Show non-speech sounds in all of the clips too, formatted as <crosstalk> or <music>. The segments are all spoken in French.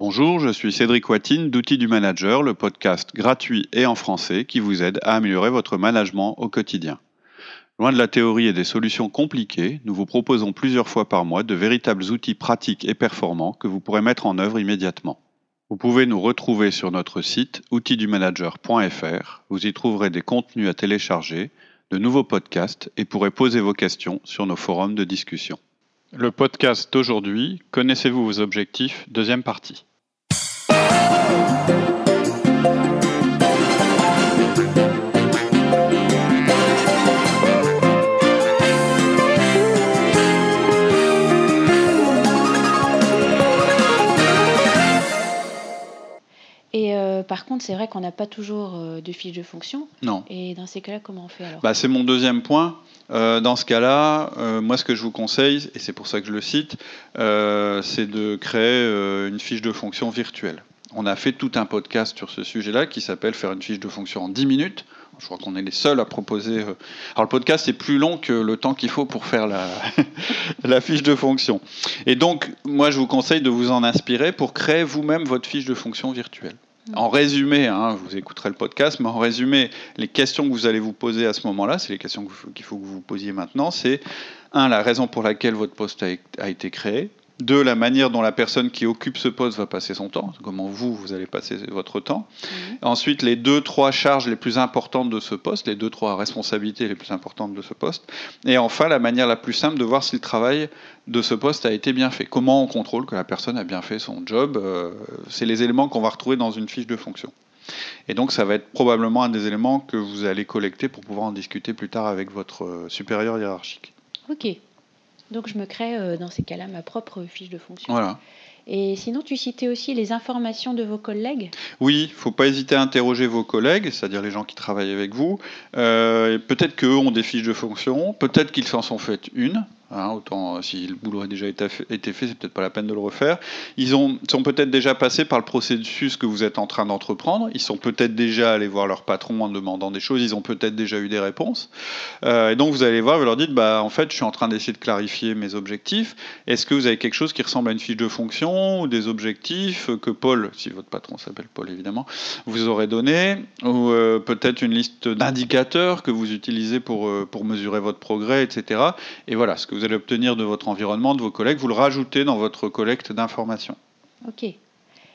Bonjour, je suis Cédric Watine d'Outils du Manager, le podcast gratuit et en français qui vous aide à améliorer votre management au quotidien. Loin de la théorie et des solutions compliquées, nous vous proposons plusieurs fois par mois de véritables outils pratiques et performants que vous pourrez mettre en œuvre immédiatement. Vous pouvez nous retrouver sur notre site outildumanager.fr. Vous y trouverez des contenus à télécharger, de nouveaux podcasts et pourrez poser vos questions sur nos forums de discussion. Le podcast d'aujourd'hui, Connaissez-vous vos objectifs? Deuxième partie. Et euh, par contre, c'est vrai qu'on n'a pas toujours euh, de fiche de fonction. Non. Et dans ces cas-là, comment on fait alors? Bah, c'est mon deuxième point. Euh, dans ce cas-là, moi, ce que je vous conseille, et c'est pour ça que je le cite, c'est de créer une fiche de fonction virtuelle. On a fait tout un podcast sur ce sujet-là qui s'appelle Faire une fiche de fonction en 10 minutes. Je crois qu'on est les seuls à proposer. euh, Alors, le podcast est plus long que le temps qu'il faut pour faire <laughs> la, fiche de fonction. Et donc, moi, je vous conseille de vous en inspirer pour créer vous-même votre fiche de fonction virtuelle. En résumé, hein, vous écouterez le podcast, mais en résumé, les questions que vous allez vous poser à ce moment-là, c'est les questions qu'il faut que vous posiez maintenant, c'est un, la raison pour laquelle votre poste a été créé. Deux, la manière dont la personne qui occupe ce poste va passer son temps, comment vous, vous allez passer votre temps. Mhm. Ensuite, les deux, trois charges les plus importantes de ce poste, les deux, trois responsabilités les plus importantes de ce poste. Et enfin, la manière la plus simple de voir si le travail de ce poste a été bien fait. Comment on contrôle que la personne a bien fait son job euh, C'est les éléments qu'on va retrouver dans une fiche de fonction. Et donc, ça va être probablement un des éléments que vous allez collecter pour pouvoir en discuter plus tard avec votre euh, supérieur hiérarchique. Ok. Donc je me crée euh, dans ces cas-là ma propre fiche de fonction. Voilà. Et sinon, tu citais aussi les informations de vos collègues? Oui, il ne faut pas hésiter à interroger vos collègues, c'est-à-dire les gens qui travaillent avec vous. Euh, peut-être qu'eux ont des fiches de fonction, peut-être qu'ils s'en sont fait une. Hein, autant euh, si le boulot a déjà été fait, fait, c'est peut-être pas la peine de le refaire. Ils ont, sont peut-être déjà passés par le processus que vous êtes en train d'entreprendre. Ils sont peut-être déjà allés voir leur patron en demandant des choses. Ils ont peut-être déjà eu des réponses. Euh, et donc vous allez voir, vous leur dites, bah en fait, je suis en train d'essayer de clarifier mes objectifs. Est-ce que vous avez quelque chose qui ressemble à une fiche de fonction ou des objectifs que Paul, si votre patron s'appelle Paul évidemment, vous aurez donné, ou euh, peut-être une liste d'indicateurs que vous utilisez pour, pour mesurer votre progrès, etc. Et voilà, ce que vous allez obtenir de votre environnement, de vos collègues, vous le rajoutez dans votre collecte d'informations. Ok.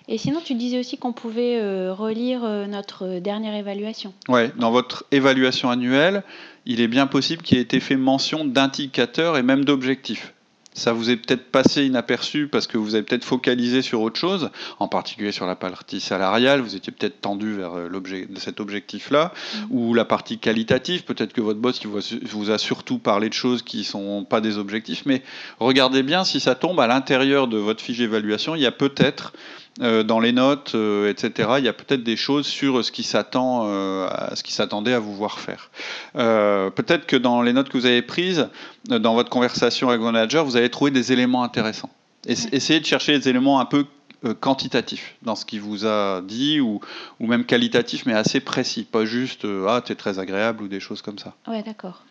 Et sinon, tu disais aussi qu'on pouvait euh, relire euh, notre dernière évaluation. Ouais, dans votre évaluation annuelle, il est bien possible qu'il ait été fait mention d'indicateurs et même d'objectifs. Ça vous est peut-être passé inaperçu parce que vous avez peut-être focalisé sur autre chose, en particulier sur la partie salariale, vous étiez peut-être tendu vers euh, l'objet- cet objectif-là, ou la partie qualitative, peut-être que votre boss il vous a- vous a surtout parlé de choses qui ne sont pas des objectifs, mais regardez bien si ça tombe à l'intérieur de votre fiche d'évaluation, il y a peut-être euh, dans les notes, euh, etc. Il y a peut-être des choses sur ce qui s'attend, euh, à ce qui s'attendait à vous voir faire. Peut-être que dans les notes que vous avez prises, dans votre conversation avec vos managers, vous allez trouver des éléments intéressants. Ess- Essayez de chercher des éléments un peu quantitatifs dans ce qu'il vous a dit ou, ou même qualitatifs mais assez précis, pas juste ah t'es très agréable ou des choses comme ça. Ouais, d'accord.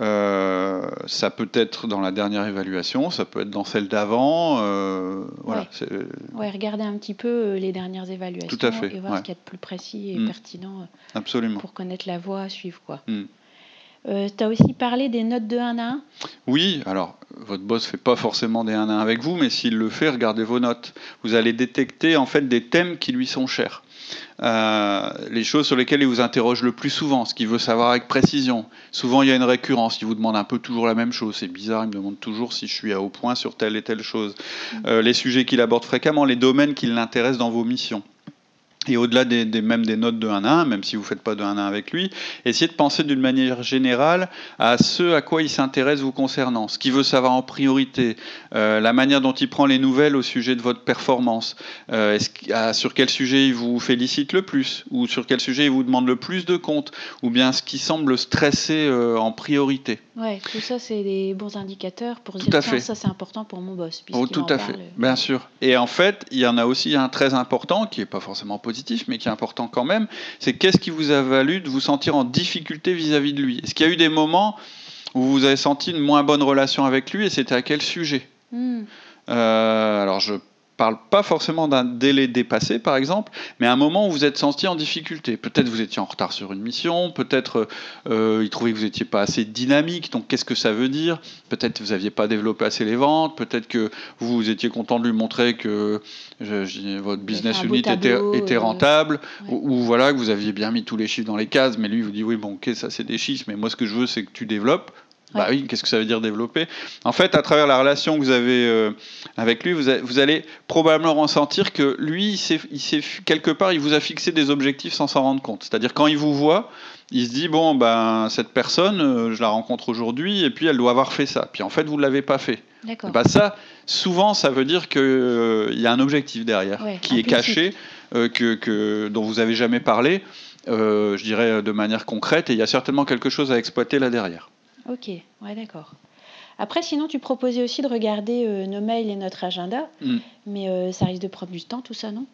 Euh, ça peut être dans la dernière évaluation, ça peut être dans celle d'avant. euh, voilà, Ouais. c'est- Ouais, regarder un petit peu euh, les dernières évaluations Tout à fait, et voir ouais. ce qu'il y a de plus précis et Mm. pertinent euh, absolument. pour connaître la voie à suivre. Quoi. Mm. tu as aussi parlé des notes de 1 à 1. Oui, alors votre boss fait pas forcément des 1 à 1 avec vous, mais s'il le fait, regardez vos notes. Vous allez détecter en fait des thèmes qui lui sont chers. Euh, les choses sur lesquelles il vous interroge le plus souvent, ce qu'il veut savoir avec précision. Souvent, il y a une récurrence, il vous demande un peu toujours la même chose. C'est bizarre, il me demande toujours si je suis à haut point sur telle et telle chose. Euh, les sujets qu'il aborde fréquemment, les domaines qui l'intéressent dans vos missions. Et au-delà des, des- même des notes de 1 à 1, même si vous ne faites pas de 1 à 1 avec lui, essayez de penser d'une manière générale à ce à quoi il s'intéresse vous concernant, ce qu'il veut savoir en priorité, euh, la manière dont il prend les nouvelles au sujet de votre performance, euh, sur quel sujet il vous félicite le plus, ou sur quel sujet il vous demande le plus de comptes, ou bien ce qui semble stresser euh, en priorité? Ouais, tout ça, c'est des bons indicateurs pour Tout dire à fait. ça c'est important pour mon boss. Oh, tout à parle. fait, bien sûr. Et en fait, il y en a aussi un très important, qui n'est pas forcément positif, mais qui est important quand même, c'est qu'est-ce qui vous a valu de vous sentir en difficulté vis-à-vis de lui? Est-ce qu'il y a eu des moments où vous avez senti une moins bonne relation avec lui, et c'était à quel sujet? Hmm. Euh, Alors, je parle pas forcément d'un délai dépassé, par exemple, mais à un moment où vous êtes senti en difficulté. Peut-être vous étiez en retard sur une mission, peut-être euh, il trouvait que vous n'étiez pas assez dynamique, donc qu'est-ce que ça veut dire? Peut-être vous n'aviez pas développé assez les ventes, peut-être que vous étiez content de lui montrer que votre business unit était, rentable, ou, voilà, que vous aviez bien mis tous les chiffres dans les cases, mais lui vous dit oui, bon, ok, ça c'est des chiffres, mais moi ce que je veux c'est que tu développes. Bah oui, qu'est-ce que ça veut dire développer? En fait, à travers la relation que vous avez euh, avec lui, vous, allez probablement ressentir que lui, il quelque part, il vous a fixé des objectifs sans s'en rendre compte. C'est-à-dire quand il vous voit, il se dit bon, ben cette personne, euh, je la rencontre aujourd'hui, et puis elle doit avoir fait ça. Puis en fait, vous ne l'avez pas fait. Bah ça, souvent, ça veut dire qu'il euh, y a un objectif derrière qui est caché, que, dont vous n'avez jamais parlé. je dirais de manière concrète, et il y a certainement quelque chose à exploiter là derrière. Ok, ouais, d'accord. Après, sinon, tu proposais aussi de regarder euh, nos mails et notre agenda, mm. mais euh, ça risque de prendre du temps, tout ça, non?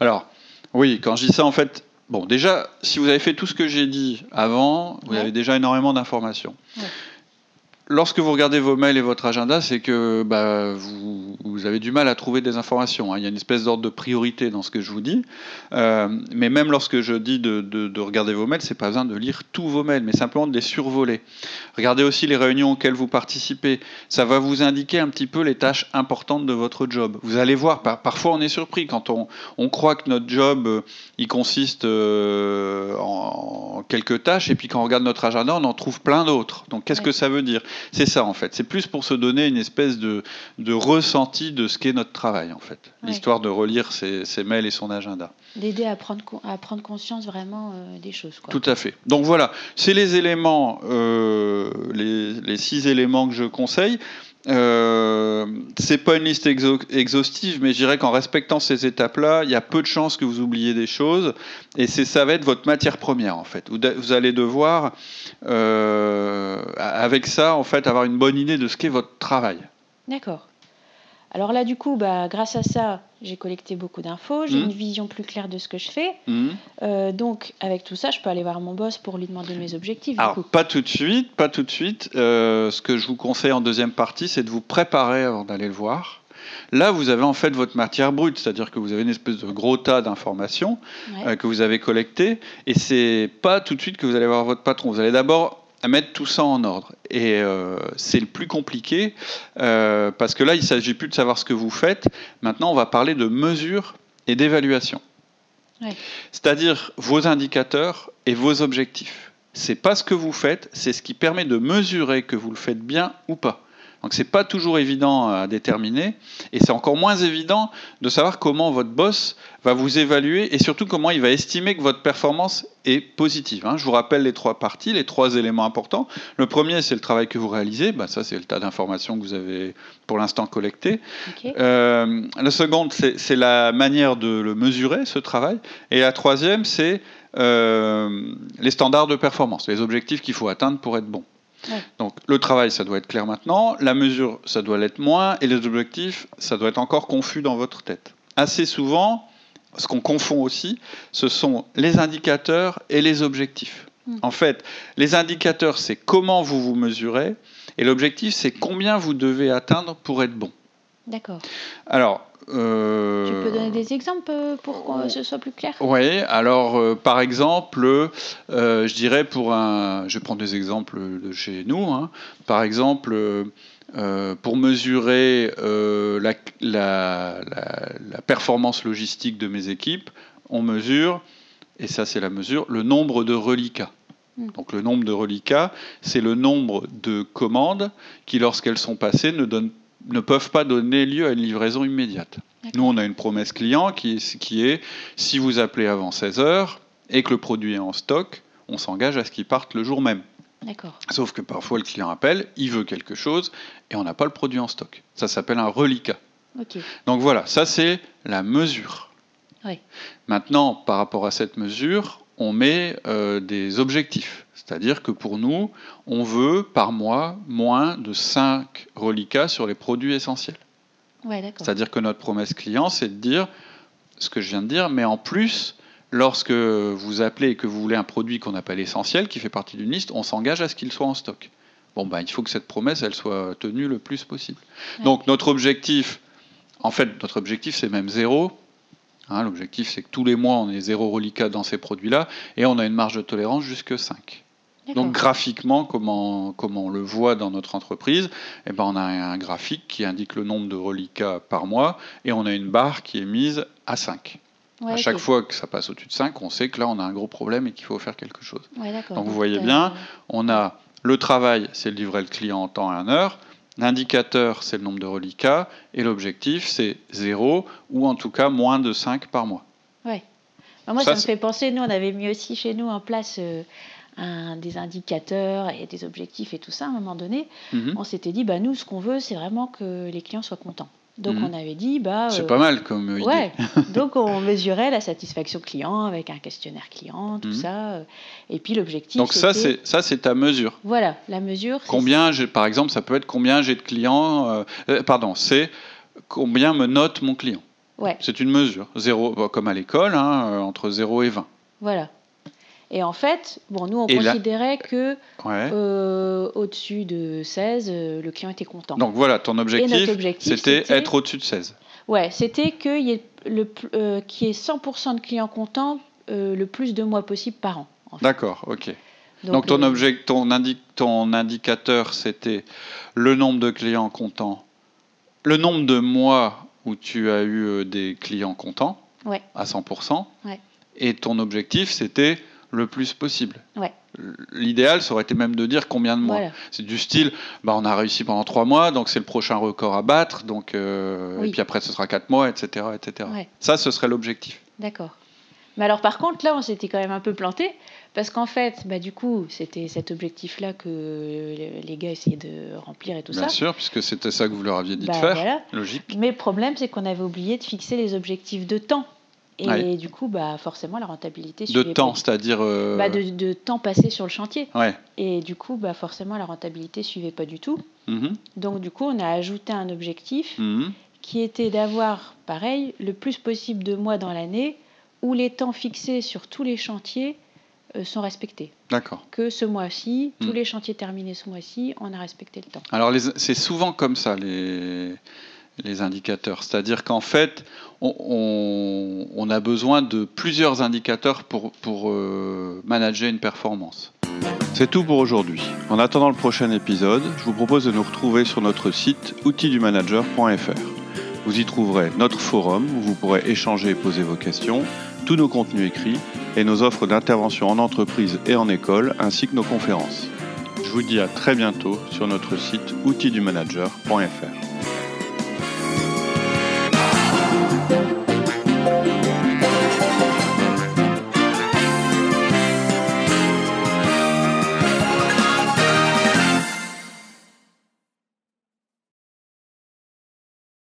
Alors, oui, quand je dis ça, en fait, bon, déjà, si vous avez fait tout ce que j'ai dit avant, vous avez déjà énormément d'informations. Lorsque vous regardez vos mails et votre agenda, c'est que bah, vous, avez du mal à trouver des informations. Hein. Il y a une espèce d'ordre de priorité dans ce que je vous dis. Euh, mais même lorsque je dis de, regarder vos mails, c'est pas besoin de lire tous vos mails, mais simplement de les survoler. Regardez aussi les réunions auxquelles vous participez. Ça va vous indiquer un petit peu les tâches importantes de votre job. Vous allez voir, parfois on est surpris quand on, croit que notre job, euh, il consiste euh, en, quelques tâches, et puis quand on regarde notre agenda, on en trouve plein d'autres. Donc qu'est-ce que ça veut dire? C'est ça en fait. C'est plus pour se donner une espèce de, ressenti de ce qu'est notre travail en fait. L'histoire de relire ses, mails et son agenda. D'aider à prendre, à prendre conscience vraiment euh, des choses. Tout à fait. Donc voilà, c'est les éléments, euh, les, six éléments que je conseille. Euh, c'est pas une liste exhaustive, mais je dirais qu'en respectant ces étapes-là, il y a peu de chances que vous oubliez des choses, et ça va être votre matière première en fait. Vous, allez devoir, euh, avec ça, en fait, avoir une bonne idée de ce qu'est votre travail. D'accord. Alors là, du coup, bah, grâce à ça, j'ai collecté beaucoup d'infos, j'ai mmh. une vision plus claire de ce que je fais. Mmh. Euh, donc, avec tout ça, je peux aller voir mon boss pour lui demander mes objectifs. Alors, pas tout de suite, pas tout de suite. Euh, ce que je vous conseille en deuxième partie, c'est de vous préparer avant d'aller le voir. Là, vous avez en fait votre matière brute, c'est-à-dire que vous avez une espèce de gros tas d'informations euh, que vous avez collectées, et c'est pas tout de suite que vous allez voir votre patron. Vous allez d'abord à mettre tout ça en ordre. Et euh, c'est le plus compliqué, euh, parce que là, il ne s'agit plus de savoir ce que vous faites. Maintenant, on va parler de mesure et d'évaluation. C'est-à-dire vos indicateurs et vos objectifs. C'est pas ce que vous faites, c'est ce qui permet de mesurer que vous le faites bien ou pas. Donc c'est pas toujours évident à déterminer et c'est encore moins évident de savoir comment votre boss va vous évaluer et surtout comment il va estimer que votre performance est positive. Hein. Je vous rappelle les trois parties, les trois éléments importants. Le premier, c'est le travail que vous réalisez. Bah, ça, c'est le tas d'informations que vous avez pour l'instant collectées. Euh, la seconde, c'est la manière de le mesurer, ce travail. Et la troisième, c'est euh, les standards de performance, les objectifs qu'il faut atteindre pour être bon. Donc le travail, ça doit être clair maintenant, la mesure, ça doit l'être moins, et les objectifs, ça doit être encore confus dans votre tête. Assez souvent, ce qu'on confond aussi, ce sont les indicateurs et les objectifs. Hmm. En fait, les indicateurs, c'est comment vous vous mesurez, et l'objectif, c'est combien vous devez atteindre pour être bon. D'accord. Alors, euh, tu peux donner des exemples euh, pour que ce soit plus clair? Oui, alors euh, par exemple, je dirais pour un. Je prends des exemples de chez nous. Hein. Par exemple, pour mesurer la, la, la, performance logistique de mes équipes, on mesure, et ça c'est la mesure, le nombre de reliquats. Hmm. Donc le nombre de reliquats, c'est le nombre de commandes qui, lorsqu'elles sont passées, ne donnent ne peuvent pas donner lieu à une livraison immédiate. Nous, on a une promesse client qui, qui est si vous appelez avant 16 heures et que le produit est en stock, on s'engage à ce qu'il parte le jour même. Sauf que parfois le client appelle, il veut quelque chose et on n'a pas le produit en stock. Ça s'appelle un reliquat. Donc voilà, ça c'est la mesure. Maintenant, par rapport à cette mesure, on met euh, des objectifs. C'est-à-dire que pour nous, on veut par mois moins de 5 reliquats sur les produits essentiels. C'est-à-dire que notre promesse client, c'est de dire ce que je viens de dire, mais en plus, lorsque vous appelez et que vous voulez un produit qu'on appelle essentiel, qui fait partie d'une liste, on s'engage à ce qu'il soit en stock. Bon, ben, il faut que cette promesse, elle soit tenue le plus possible. Donc notre objectif, en fait, notre objectif, c'est même zéro. Hein, l'objectif, c'est que tous les mois, on ait zéro reliquat dans ces produits-là, et on a une marge de tolérance jusque 5. Donc graphiquement, comment, comment on le voit dans notre entreprise eh ben, On a un graphique qui indique le nombre de reliquats par mois, et on a une barre qui est mise à 5. à chaque fois que ça passe au-dessus de 5, on sait que là, on a un gros problème et qu'il faut faire quelque chose. Donc vous voyez bien, on a le travail, c'est le livret le client en temps et en heure. L'indicateur, c'est le nombre de reliquats. Et l'objectif, c'est zéro, ou en tout cas moins de 5 par mois. Oui. Bah, moi, ça, me fait penser, nous, on avait mis aussi chez nous en place euh, un, des indicateurs et des objectifs et tout ça à un moment donné. Mhm. On s'était dit, bah, nous, ce qu'on veut, c'est vraiment que les clients soient contents. Donc mhm. on avait dit bah c'est euh, pas mal comme idée. Ouais. <laughs> donc <laughs> on mesurait la satisfaction client avec un questionnaire client, tout mhm. ça. Euh, et puis l'objectif. Donc ça c'est ça c'est ta mesure. Voilà la mesure. Combien j'ai par exemple ça peut être combien j'ai de clients. Euh, pardon c'est combien me note mon client. Ouais. C'est une mesure zéro comme à l'école hein, entre 0 et 20. Voilà. Et en fait, bon, nous, on considérait que euh, au-dessus de 16, euh, le client était content. Donc voilà, ton objectif, c'était être au-dessus de 16. Ouais, c'était qu'il y ait, le, euh, ait 100% de clients contents le plus de mois possible par an. D'accord, ok. Donc, ton, objet, ton, ton indicateur, c'était le nombre de clients contents, le nombre de mois où tu as eu des clients contents ouais. à 100%. Ouais. Et ton objectif, c'était le plus possible. Ouais. L'idéal, ça aurait été même de dire combien de mois. C'est du style, bah, on a réussi pendant trois mois, donc c'est le prochain record à battre, donc, euh, et puis après ce sera quatre mois, etc. etc. Ça, ce serait l'objectif. D'accord. Mais alors par contre, là, on s'était quand même un peu planté, parce qu'en fait, bah, du coup, c'était cet objectif-là que les gars essayaient de remplir et tout ça. Bien sûr, puisque c'était ça que vous leur aviez dit de bah, faire. Logique. Mais le problème, c'est qu'on avait oublié de fixer les objectifs de temps. Et du coup, bah, forcément, la rentabilité De temps, c'est-à-dire. Euh, bah, de, temps passé sur le chantier. Ouais. Et du coup, bah, forcément, la rentabilité suivait pas du tout. Mm-hmm. Donc, du coup, on a ajouté un objectif mm-hmm. qui était d'avoir, pareil, le plus possible de mois dans l'année où les temps fixés sur tous les chantiers euh, sont respectés. D'accord. Que ce mois-ci, tous mm. les chantiers terminés ce mois-ci, on a respecté le temps. Alors, c'est souvent comme ça, les les indicateurs. C'est-à-dire qu'en fait, on, a besoin de plusieurs indicateurs pour, pour euh, manager une performance. C'est tout pour aujourd'hui. En attendant le prochain épisode, je vous propose de nous retrouver sur notre site outildumanager.fr. Vous y trouverez notre forum où vous pourrez échanger et poser vos questions, tous nos contenus écrits et nos offres d'intervention en entreprise et en école, ainsi que nos conférences. Je vous dis à très bientôt sur notre site outildumanager.fr.